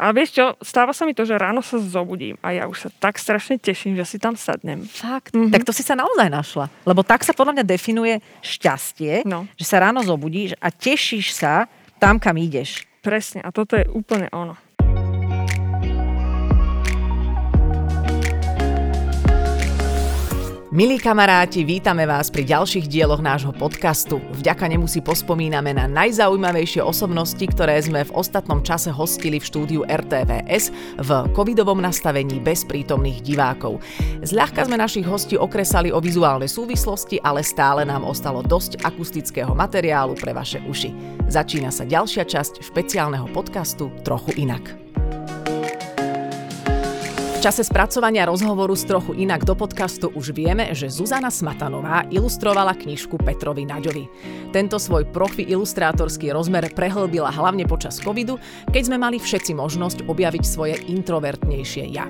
A vieš čo, stáva sa mi to, že ráno sa zobudím a ja už sa tak strašne teším, že si tam sadnem. Fakt? Mm-hmm. Tak to si sa naozaj našla. Lebo tak sa podľa mňa definuje šťastie, No. že sa ráno zobudíš a tešíš sa tam, kam ideš. Presne, a toto je úplne ono. Milí kamaráti, vítame vás pri ďalších dieloch nášho podcastu. Vďaka nemu si pospomíname na najzaujímavejšie osobnosti, ktoré sme v ostatnom čase hostili v štúdiu RTVS v covidovom nastavení bez prítomných divákov. Zľahka sme našich hostí okresali o vizuálne súvislosti, ale stále nám ostalo dosť akustického materiálu pre vaše uši. Začína sa ďalšia časť špeciálneho podcastu Trochu inak. V čase spracovania rozhovoru z trochu inak do podcastu už vieme, že Zuzana Smatanová ilustrovala knižku Petrovi Naďovi. Tento svoj profi ilustrátorský rozmer prehlbila hlavne počas covidu, keď sme mali všetci možnosť objaviť svoje introvertnejšie ja.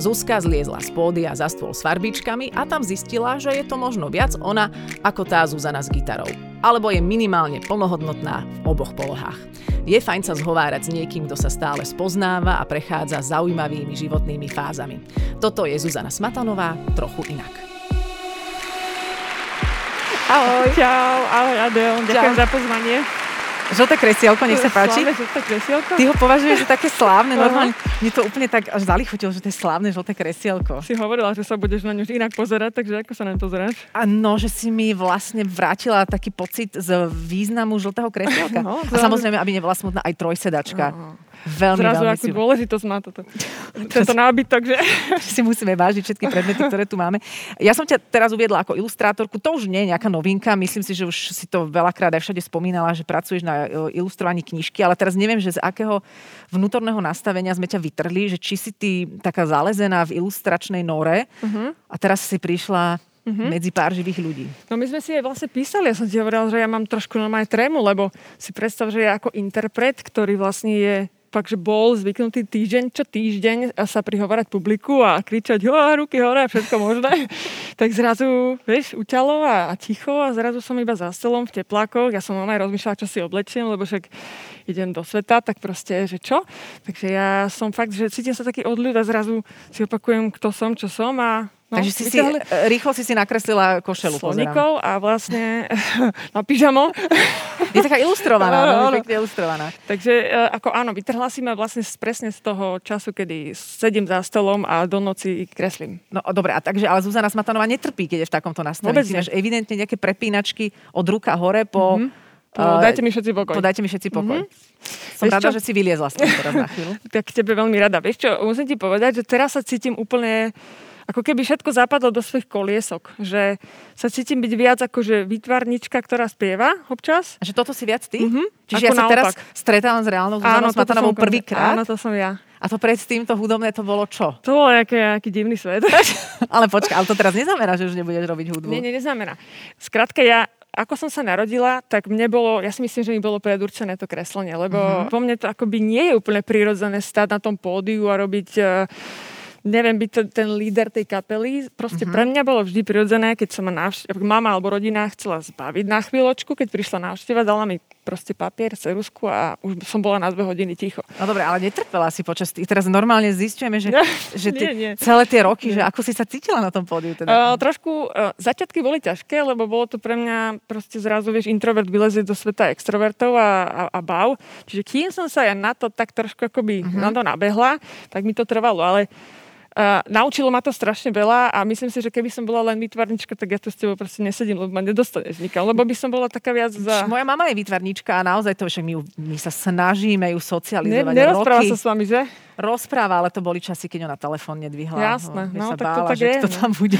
Zuzka zliezla z pódia za stôl s farbičkami a tam zistila, že je to možno viac ona ako tá Zuzana s gitarou. Alebo je minimálne plnohodnotná v oboch polohách. Je fajn sa zhovárať s niekým, kto sa stále spoznáva a prechádza zaujímavými životnými fázami. Toto je Zuzana Smatanová, trochu inak. Ahoj. Čau, ahoj Adel, ďakujem za pozvanie. Žlté kresielko, nech sa páči. Slávne žlté kresielko. Ty ho považuješ za také slávne, normálne. Mne to úplne tak až zalichutilo, že to je slávne žlté kresielko. Si hovorila, že sa budeš na ňu inak pozerať, takže ako sa na to pozeráš? A no, že si mi vlastne vrátila taký pocit z významu žltého kresielka. No, a samozrejme, aby nebola smutná aj trojsedačka. No. Veľmi, Zrazu veľmi akú si, dôležitosť má toto, tento nábytok, že? si musíme vážiť všetky predmety, ktoré tu máme. Ja som ťa teraz uviedla ako ilustrátorku, to už nie je nejaká novinka, myslím si, že už si to veľakrát aj všade spomínala, že pracuješ na e, ilustrovaní knižky, ale teraz neviem, že z akého vnútorného nastavenia sme ťa vytrhli, že či si ty taká zalezená v ilustračnej nore Uh-huh. a teraz si prišla Mhm. medzi pár živých ľudí. No my sme si aj vlastne písali, ja som ti hovorila, že ja mám trošku normálne trému, lebo si predstav, že ja ako interpret, ktorý vlastne je fakt, že bol zvyknutý týždeň čo týždeň sa prihovárať publiku a kričať ho, ruky hore a všetko možné, tak zrazu, vieš, uťalo a, a ticho a zrazu som iba za stolom v teplákoch. Ja som aj rozmýšľala, čo si oblečiem, lebo však idem do sveta, tak proste, že čo? Takže ja som fakt, že cítim sa taký odľud a zrazu si opakujem, kto som, čo som a No, Takže si si, vyťahli- e, rýchlo si si nakreslila košelu, sloníkov a vlastne na pyžamo. Je taká ilustrovaná, veľmi áno. pekne ilustrovaná. Takže e, ako áno, vytrhla si ma vlastne presne z toho času, kedy sedím za stolom a do noci kreslím. No dobre, a takže, ale Zuzana Smatanová netrpí, keď je v takomto nastavení. Vôbec máš evidentne nejaké prepínačky od ruka hore po... Po, eh, dajte mi všetci pokoj. po dajte mi všetci pokoj. Som Vieš rada, čo? že si vyliezla z teraz na chvíľu. Tak tebe veľmi rada. Vieš čo, musím ti povedať, že teraz sa cítim úplne ako keby všetko zapadlo do svojich koliesok. Že sa cítim byť viac ako že výtvarnička, ktorá spieva občas. A že toto si viac ty? Mhm. Čiže Ako ja sa teraz naopak. stretávam s reálnou Zuzanou Smatanovou prvýkrát. Áno, to som ja. A to predtým, to hudobné, to bolo čo? To bol nejaký, nejaký divný svet. Ale počkaj, ale to teraz neznamená, že už nebudeš robiť hudbu. Nie, nie, neznamená. Skrátka, ja, ako som sa narodila, tak mne bolo, ja si myslím, že mi bolo predurčené to kreslenie, lebo uh-huh. po mne to akoby nie je úplne prirodzené stať na tom pódiu a robiť eh, neviem, byť ten, ten líder tej kapely. Proste uh-huh. pre mňa bolo vždy prirodzené, keď sa ma návš- mama alebo rodina chcela zbaviť na chvíľočku, keď prišla návšteva, dala mi proste papier, cerusku a už som bola na dve hodiny ticho. No dobre, ale netrpela si počas tých. Teraz normálne zistujeme, že, Nie, že tie, nie, nie. celé tie roky, že ako si sa cítila na tom pódiu. Teda. Uh, trošku, uh, začiatky boli ťažké, lebo bolo to pre mňa proste zrazu, vieš, introvert vylezie do sveta extrovertov a, a, a bav. Čiže kým som sa ja na to tak trošku akoby uh-huh. na to nabehla, tak mi to trvalo, ale Uh, naučilo ma to strašne veľa a myslím si, že keby som bola len výtvarnička, tak ja tu s tebou proste nesedím, lebo ma nedostaneš nikam, lebo by som bola taká viac za... Moja mama je výtvarnička a naozaj to, že my, ju- my sa snažíme ju Ne, socializovať nerozpráva roky. sa s vami, že? Rozpráva, ale to boli časy, keď ona telefón nedvihla. Jasné, Že no, sa tak to bála, tak že je, kto no. tam bude.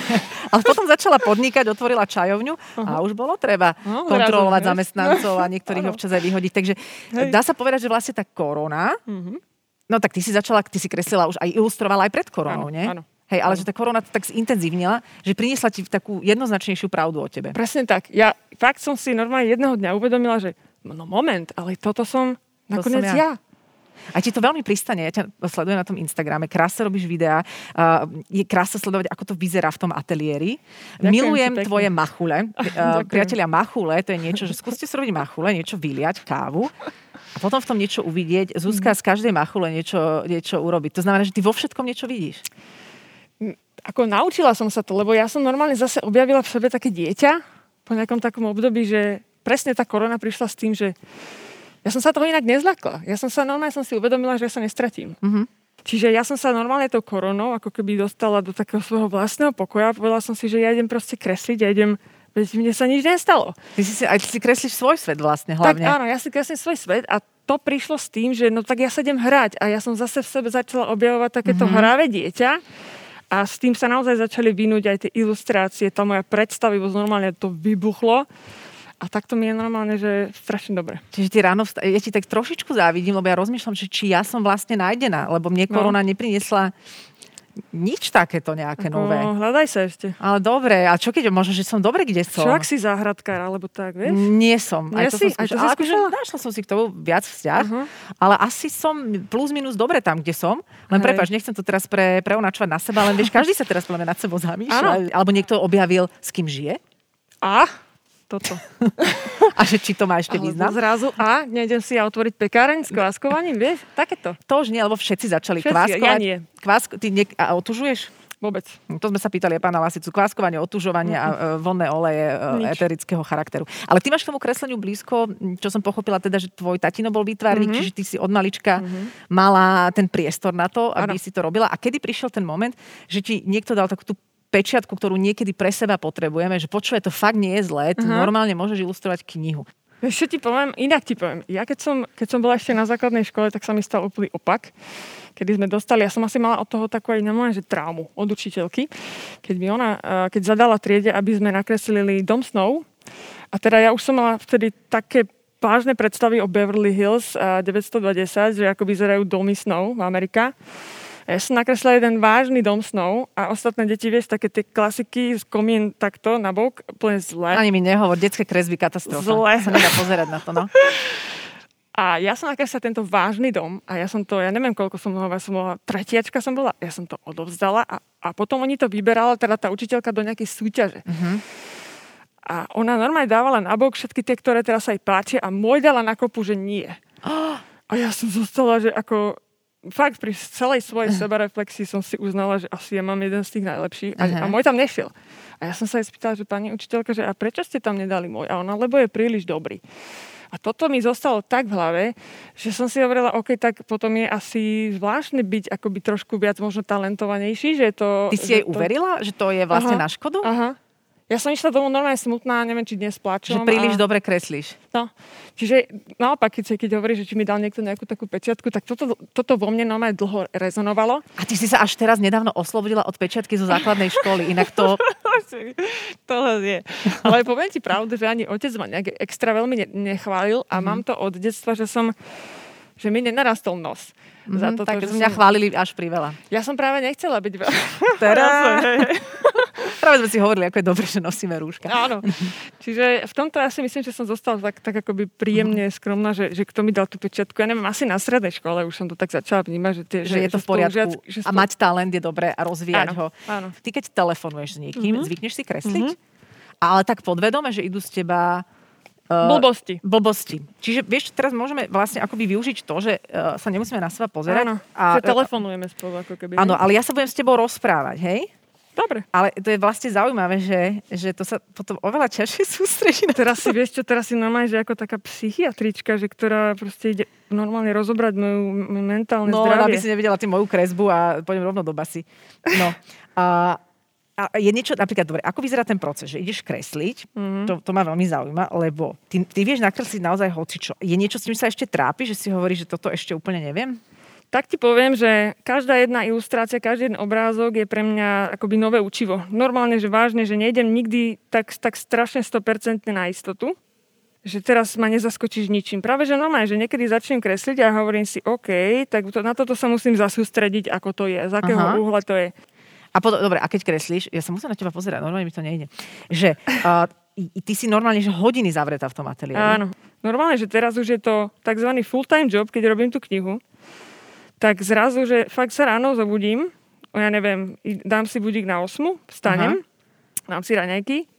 Ale potom začala podnikať, otvorila čajovňu a už bolo treba No, kontrolovať zrazu, vieš. zamestnancov a niektorých občas aj vyhodiť. Takže Hej. dá sa povedať, že vlastne tá korona, Mhm. No tak ty si začala, ty si kreslila už aj ilustrovala aj pred koronou, Áno, nie? áno. Hej, ale že tá korona to tak zintenzívnila, že priniesla ti takú jednoznačnejšiu pravdu o tebe. Presne tak. Ja fakt som si normálne jedného dňa uvedomila, že no moment, ale toto som nakoniec som ja. ja. A ti to veľmi pristane, ja ťa sledujem na tom Instagrame, krásne robíš videá, uh, je krásne sledovať, ako to vyzerá v tom ateliéri. Ďakujem Milujem tvoje machule. Uh, priatelia, machule, to je niečo, že skúste si robiť machule, niečo vyliať, kávu. A potom v tom niečo uvidieť. Zuzka mm. z každej machule niečo, niečo urobiť. To znamená, že ty vo všetkom niečo vidíš. Ako naučila som sa to, lebo ja som normálne zase objavila v sebe také dieťa po nejakom takom období, že presne tá korona prišla s tým, že ja som sa toho inak nezľakla. Ja som sa normálne som si uvedomila, že sa nestratím. Mm-hmm. Čiže ja som sa normálne tou koronou ako keby dostala do takého svojho vlastného pokoja. Povedala som si, že ja idem proste kresliť, ja idem Veď mne sa nič nestalo. Ty si, aj si kreslíš svoj svet vlastne hlavne. Tak áno, ja si kreslím svoj svet a to prišlo s tým, že no tak ja sa idem hrať a ja som zase v sebe začala objavovať takéto mm-hmm. hravé dieťa a s tým sa naozaj začali vynúť aj tie ilustrácie, tá moja predstavivosť normálne to vybuchlo. A takto mi je normálne, že strašne dobre. Čiže ty ráno, vsta- ja ti tak trošičku závidím, lebo ja rozmýšľam, že či ja som vlastne nájdená, lebo mne no. korona no. nepriniesla nič takéto nejaké nové. No, hľadaj sa ešte. Ale dobre, a čo keď možno, že som dobre, kde som? Čo ak si záhradkár, alebo tak, vieš? Nie som. Nie aj to si? Som aj to si skúšala? Našla som si k tomu viac vzťah, uh-huh. ale asi som plus minus dobre tam, kde som. Len Hej. prepáč, nechcem to teraz pre, preonačovať na seba, len vieš, každý sa teraz nad sebou zamýšľa. Alebo niekto objavil, s kým žije. A? Toto. a že či to má ešte význam? zrazu, a nejdem si ja otvoriť pekáreň s kváskovaním, vieš? Takéto. To už nie, lebo všetci začali všetci, kváskovať. Ja nie. Kvásko, ty nie, a otužuješ? Vôbec. To sme sa pýtali aj pána Lasicu. Kváskovanie, otužovanie mm a uh, vonné oleje uh, eterického charakteru. Ale ty máš k tomu kresleniu blízko, čo som pochopila teda, že tvoj tatino bol výtvarník, mm-hmm. čiže ty si od malička mm-hmm. mala ten priestor na to, aby ano. si to robila. A kedy prišiel ten moment, že ti niekto dal takú tú pečiatku, ktorú niekedy pre seba potrebujeme, že počuje, to fakt nie je zlé, ty uh-huh. normálne môžeš ilustrovať knihu. Vieš, čo ti poviem? Inak ti poviem. Ja keď som, keď som bola ešte na základnej škole, tak sa mi stal úplný opak. Kedy sme dostali, ja som asi mala od toho takú aj normálne, že traumu od učiteľky. Keď mi ona, keď zadala triede, aby sme nakreslili Dom snov. A teda ja už som mala vtedy také vážne predstavy o Beverly Hills 920, že ako vyzerajú domy snov v Amerika. Ja som nakreslila jeden vážny dom snov a ostatné deti, vieš, také tie klasiky z komín takto na bok, úplne zle. Ani mi nehovor, detské kresby katastrofa. Zle. Sa nedá pozerať na to, no. A ja som nakreslila tento vážny dom a ja som to, ja neviem koľko som mohla, som mohla, tretiačka som bola, ja som to odovzdala a, a potom oni to vyberala, teda tá učiteľka do nejakej súťaže. Uh-huh. A ona normálne dávala na bok všetky tie, ktoré teraz jej páčia a môj dala na kopu, že nie. Oh. A ja som zostala, že ako fakt pri celej svojej sebareflexii som si uznala, že asi ja mám jeden z tých najlepších a, a môj tam nešiel. A ja som sa jej spýtala, že pani učiteľka, že a prečo ste tam nedali môj? A ona, lebo je príliš dobrý. A toto mi zostalo tak v hlave, že som si hovorila, OK, tak potom je asi zvláštne byť akoby trošku viac možno talentovanejší, že to... Ty si jej to... uverila, že to je vlastne aha, na škodu? Aha. Ja som išla domov normálne smutná, neviem, či dnes plačom. Že príliš a... dobre kreslíš. No. Čiže naopak, keď, keď hovoríš, že či mi dal niekto nejakú takú pečiatku, tak toto, toto vo mne normálne dlho rezonovalo. A ty si sa až teraz nedávno oslobodila od pečiatky zo základnej školy, inak to... to je. Ale poviem ti pravdu, že ani otec ma nejak extra veľmi nechválil a mm. mám to od detstva, že som že mi nenarastol nos. Mm-hmm, za to, tak to, mňa som... chválili až pri veľa. Ja som práve nechcela byť veľa. Teraz. práve sme si hovorili, ako je dobre, že nosíme rúška. Áno. Čiže v tomto ja si myslím, že som zostala tak, tak akoby príjemne mhm. skromná, že, že kto mi dal tú pečiatku. Ja neviem, asi na strednej škole už som to tak začala vnímať, že, tie, že, že je to v poriadku. Že spolu... A mať talent je dobré a rozvíjať áno, ho. Áno. Ty keď telefonuješ s niekým, mm-hmm. zvykneš si kresliť? Mm-hmm. Ale tak podvedome, že idú z teba Uh, blbosti. Blbosti. Čiže vieš, teraz môžeme vlastne akoby využiť to, že uh, sa nemusíme na seba pozerať. Áno, a, že telefonujeme spolu ako keby. Áno, ale ja sa budem s tebou rozprávať, hej? Dobre. Ale to je vlastne zaujímavé, že, že to sa potom oveľa ťažšie sústredí. Na teraz si vieš čo, teraz si normálne, že ako taká psychiatrička, že ktorá proste ide normálne rozobrať moju mentálne no, zdravie. No, aby si nevidela ty moju kresbu a pôjdem rovno do basy. No. A, a je niečo, napríklad, dobre, ako vyzerá ten proces, že ideš kresliť, mm-hmm. to, to ma veľmi zaujíma, lebo ty, ty vieš nakresliť naozaj hocičo. Je niečo, s tým sa ešte trápi, že si hovorí, že toto ešte úplne neviem? Tak ti poviem, že každá jedna ilustrácia, každý jeden obrázok je pre mňa akoby nové učivo. Normálne, že vážne, že nejdem nikdy tak, tak strašne 100% na istotu, že teraz ma nezaskočíš ničím. Práve, že normálne, že niekedy začnem kresliť a hovorím si, OK, tak to, na toto sa musím zasústrediť, ako to je, z akého Aha. uhla to je. A potom, dobre, a keď kreslíš, ja sa musím na teba pozerať, normálne mi to nejde, že uh, ty si normálne že hodiny zavretá v tom ateliéri. Áno. Normálne, že teraz už je to tzv. full-time job, keď robím tú knihu, tak zrazu, že fakt sa ráno zobudím, ja neviem, dám si budík na 8, vstanem, Aha. dám si raňajky,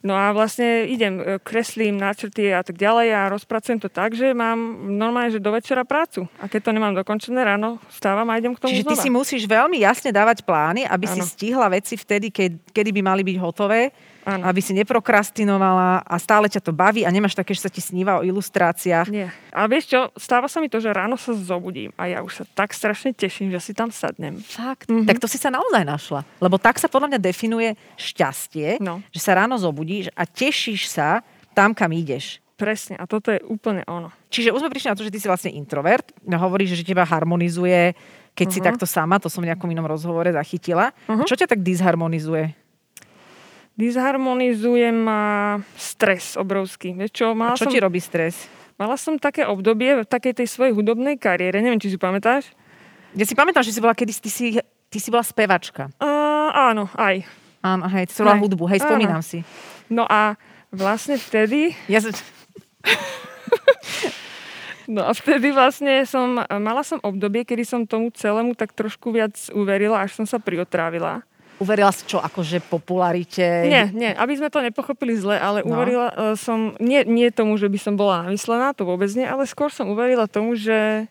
No a vlastne idem, e, kreslím, náčrty a tak ďalej a rozpracujem to tak, že mám normálne, že do večera prácu. A keď to nemám dokončené ráno, vstávam a idem k tomu Čiže znova. ty si musíš veľmi jasne dávať plány, aby ano. si stihla veci vtedy, keď, kedy by mali byť hotové, Áno. aby si neprokrastinovala a stále ťa to baví a nemáš také, že sa ti sníva o ilustráciách. Nie. A vieš čo, stáva sa mi to, že ráno sa zobudím a ja už sa tak strašne teším, že si tam sadnem. Fakt? Mm-hmm. Tak to si sa naozaj našla. Lebo tak sa podľa mňa definuje šťastie, No. že sa ráno zobudíš a tešíš sa tam, kam ideš. Presne. A toto je úplne ono. Čiže už sme prišli na to, že ty si vlastne introvert. No, hovoríš, že teba harmonizuje, keď uh-huh. si takto sama, to som v nejakom inom rozhovore zachytila. Uh-huh. Čo ťa tak disharmonizuje? Disharmonizuje ma stres obrovský. Vieš čo, A mala čo som, ti robí stres? mala som také obdobie v takej tej svojej hudobnej kariére, neviem, či si pamätáš? Ja si pamätám, že si bola kedy, ty si, ty si bola spevačka. Uh, áno, aj. Áno, hej, ty si bola hudbu, hej, Áno. spomínam si. No a vlastne vtedy, Ja, som- no a vtedy vlastne som, mala som obdobie, kedy som tomu celému tak trošku viac uverila, až som sa priotrávila. Uverila si čo, akože popularite? Nie, nie, aby sme to nepochopili zle, ale No. uverila uh, som, nie, nie tomu, že by som bola namyslená, to vôbec nie, ale skôr som uverila tomu, že,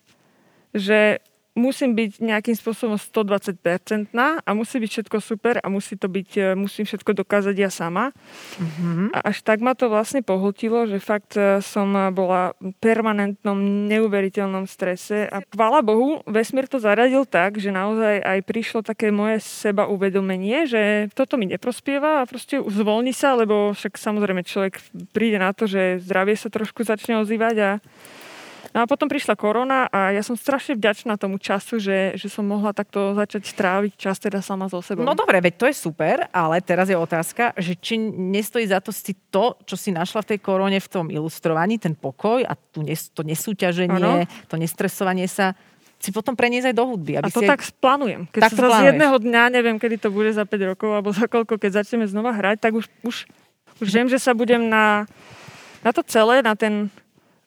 že musím byť nejakým spôsobom 120% a musí byť všetko super a musí to byť, e, musím všetko dokázať ja sama. Mhm. A až tak ma to vlastne pohltilo, že fakt e, som bola v permanentnom, neuveriteľnom strese a chvála Bohu, vesmír to zaradil tak, že naozaj aj prišlo také moje seba uvedomenie, že toto mi neprospieva a proste zvolni sa, lebo však samozrejme človek príde na to, že zdravie sa trošku začne ozývať a No a potom prišla korona a ja som strašne vďačná tomu času, že, že som mohla takto začať tráviť čas teda sama so sebou. No dobre, veď to je super, ale teraz je otázka, že či nestojí za to si to, čo si našla v tej korone v tom ilustrovaní, ten pokoj a tu nes, to nesúťaženie, Áno. to nestresovanie sa, si potom preniesť aj do hudby. A Aby to si tak plánujem. Keď Tak sa z jedného dňa, neviem, kedy to bude za 5 rokov, alebo za koľko, keď začneme znova hrať, tak už, už, už viem, že sa budem na, na to celé, na ten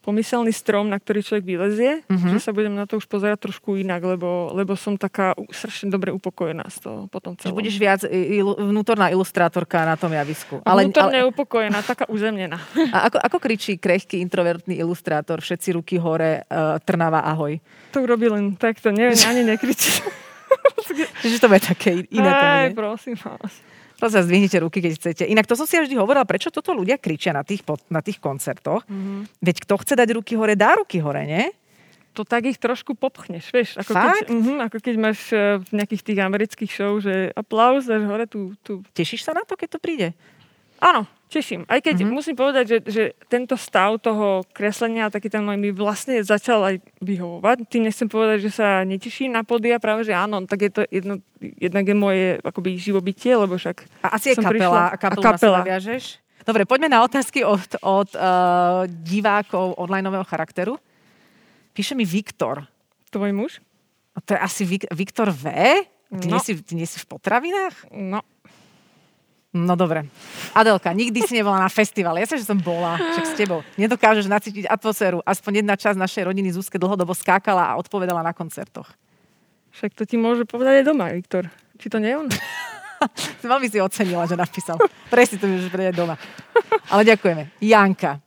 pomyselný strom, na ktorý človek vylezie, Mhm. že sa budem na to už pozerať trošku inak, lebo, lebo som taká strašne dobre upokojená z toho potom Že celom. budeš viac ilu, vnútorná ilustrátorka na tom javisku. ale, Vnútorne upokojená, taká uzemnená. a ako, ako kričí krehký introvertný ilustrátor, všetci ruky hore, uh, Trnava ahoj. To urobí len takto, neviem, ani nekričí. Čiže to bude také iné. Aj, prosím vás. Vás, zdvihnite ruky, keď chcete. Inak to som si vždy hovorila, prečo toto ľudia kričia na tých, na tých koncertoch. Mhm. Veď kto chce dať ruky hore, dá ruky hore, nie? to tak ich trošku popchneš, vieš. Ako Fakt? keď, uh ako keď máš eh, v nejakých tých amerických show, že aplauz, dáš hore tú, tú... Tešíš sa na to, keď to príde? Áno, teším. Aj keď Mhm. musím povedať, že, že tento stav toho kreslenia, taký ten môj, mi vlastne začal aj vyhovovať. Tým nechcem povedať, že sa neteším na podia, práve že áno, tak je to jedno, jednak je moje akoby živobytie, lebo však A asi je kapela. A prišla- kapelu a kapela. viažeš? Dobre, poďme na otázky od, od uh, divákov onlineového charakteru. Píše mi Viktor. tvoj muž, A to je asi Vik- Viktor V? Ty, No. nie si, ty nie si v potravinách? no, No dobre. Adelka, nikdy si nebola na festivale. Ja sa, že som bola, však s tebou. Nedokážeš nacítiť atmosféru. Aspoň jedna časť našej rodiny Zuzke dlhodobo skákala a odpovedala na koncertoch. však to ti môže povedať aj doma, Viktor. Či to nie je on? Veľmi si ocenila, že napísal. Presne to môžeš predať doma. Ale ďakujeme. Janka.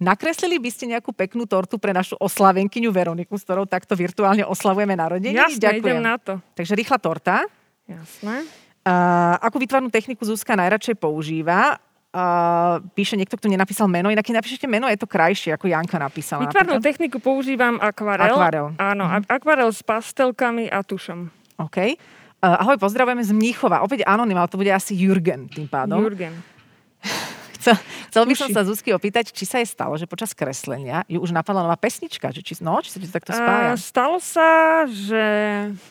Nakreslili by ste nejakú peknú tortu pre našu oslavenkyňu Veroniku, s ktorou takto virtuálne oslavujeme narodeniny? Jasne, idem na to. Takže rýchla torta. Jasné. Uh, akú výtvarnú techniku Zuzka najradšej používa? Uh, píše niekto, kto nenapísal meno. Inak keď napíšete meno, je to krajšie, ako Janka napísala. Výtvarnú napríklad. techniku používam akvarel. Akvarel. Áno, mm. akvarel s pastelkami a tušom. OK. Uh, ahoj, pozdravujeme z Mníchova. Opäť anonym, ale to bude asi Jurgen tým pádom. Jurgen. Chcel, chcel by som sa Zuzky opýtať, či sa jej stalo, že počas kreslenia ju už napadla nová pesnička, že či, no, či sa ti to takto spája. A stalo sa, že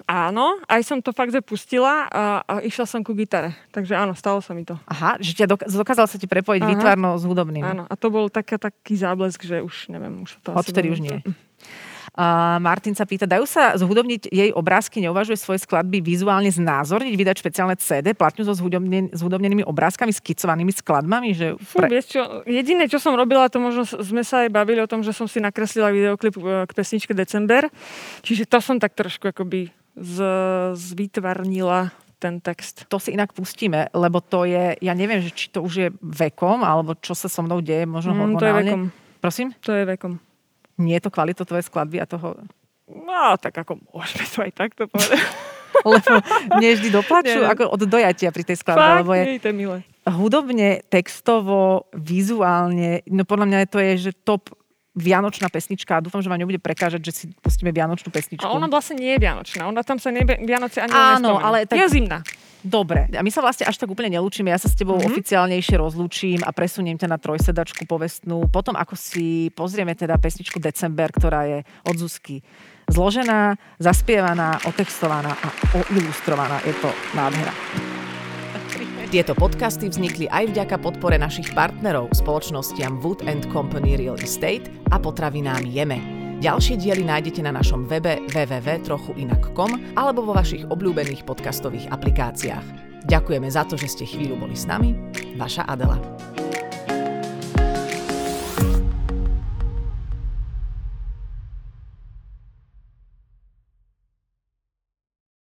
áno, aj som to fakt, že pustila a, a išla som ku gitare. Takže áno, stalo sa mi to. Aha, že ťa dok- dokázal sa ti prepojiť Aha. výtvarno s hudobným. Áno, a to bol taká, taký záblesk, že už neviem, už to Odtedy už nie. Uh, Martin sa pýta, dajú sa zhudobniť jej obrázky, neuvažuje svoje skladby vizuálne znázorniť, vydať špeciálne CD, platňu so zhudobnen- zhudobnenými obrázkami, skicovanými skladbami? Že Fú, vieš čo, jediné, čo som robila, to možno sme sa aj bavili o tom, že som si nakreslila videoklip e, k pesničke December. Čiže to som tak trošku akoby z, zvýtvarnila ten text. To si inak pustíme, lebo to je, ja neviem, že či to už je vekom, alebo čo sa so mnou deje, možno Mm, to je vekom. Prosím? To je vekom. Nie je to kvalitou tvojej skladby a toho... No, tak ako môžeme to aj takto povedať. Lebo nie vždy doplačú, Nie, nie. ako od dojatia pri tej skladbe, lebo je nie, to je milé. hudobne, textovo, vizuálne, no podľa mňa to je, že top vianočná pesnička a dúfam, že ma nebude prekážať, že si pustíme vianočnú pesničku. A ona vlastne nie je vianočná. Ona tam sa nebe, Vianoce ani Áno, ale tak- Je zimná. Dobre, a my sa vlastne až tak úplne nelúčime. Ja sa s tebou Mhm. mm-hmm. oficiálnejšie rozlúčim a presuniem ťa na trojsedačku povestnú. Potom, ako si pozrieme teda pesničku December, ktorá je od Zuzky zložená, zaspievaná, otextovaná a oilustrovaná. Je to nádhera. Tieto podcasty vznikli aj vďaka podpore našich partnerov, spoločnostiam Wood and Company Real Estate a potravinám Jeme. Ďalšie diely nájdete na našom webe www.trochuinak.com alebo vo vašich obľúbených podcastových aplikáciách. Ďakujeme za to, že ste chvíľu boli s nami. Vaša Adela.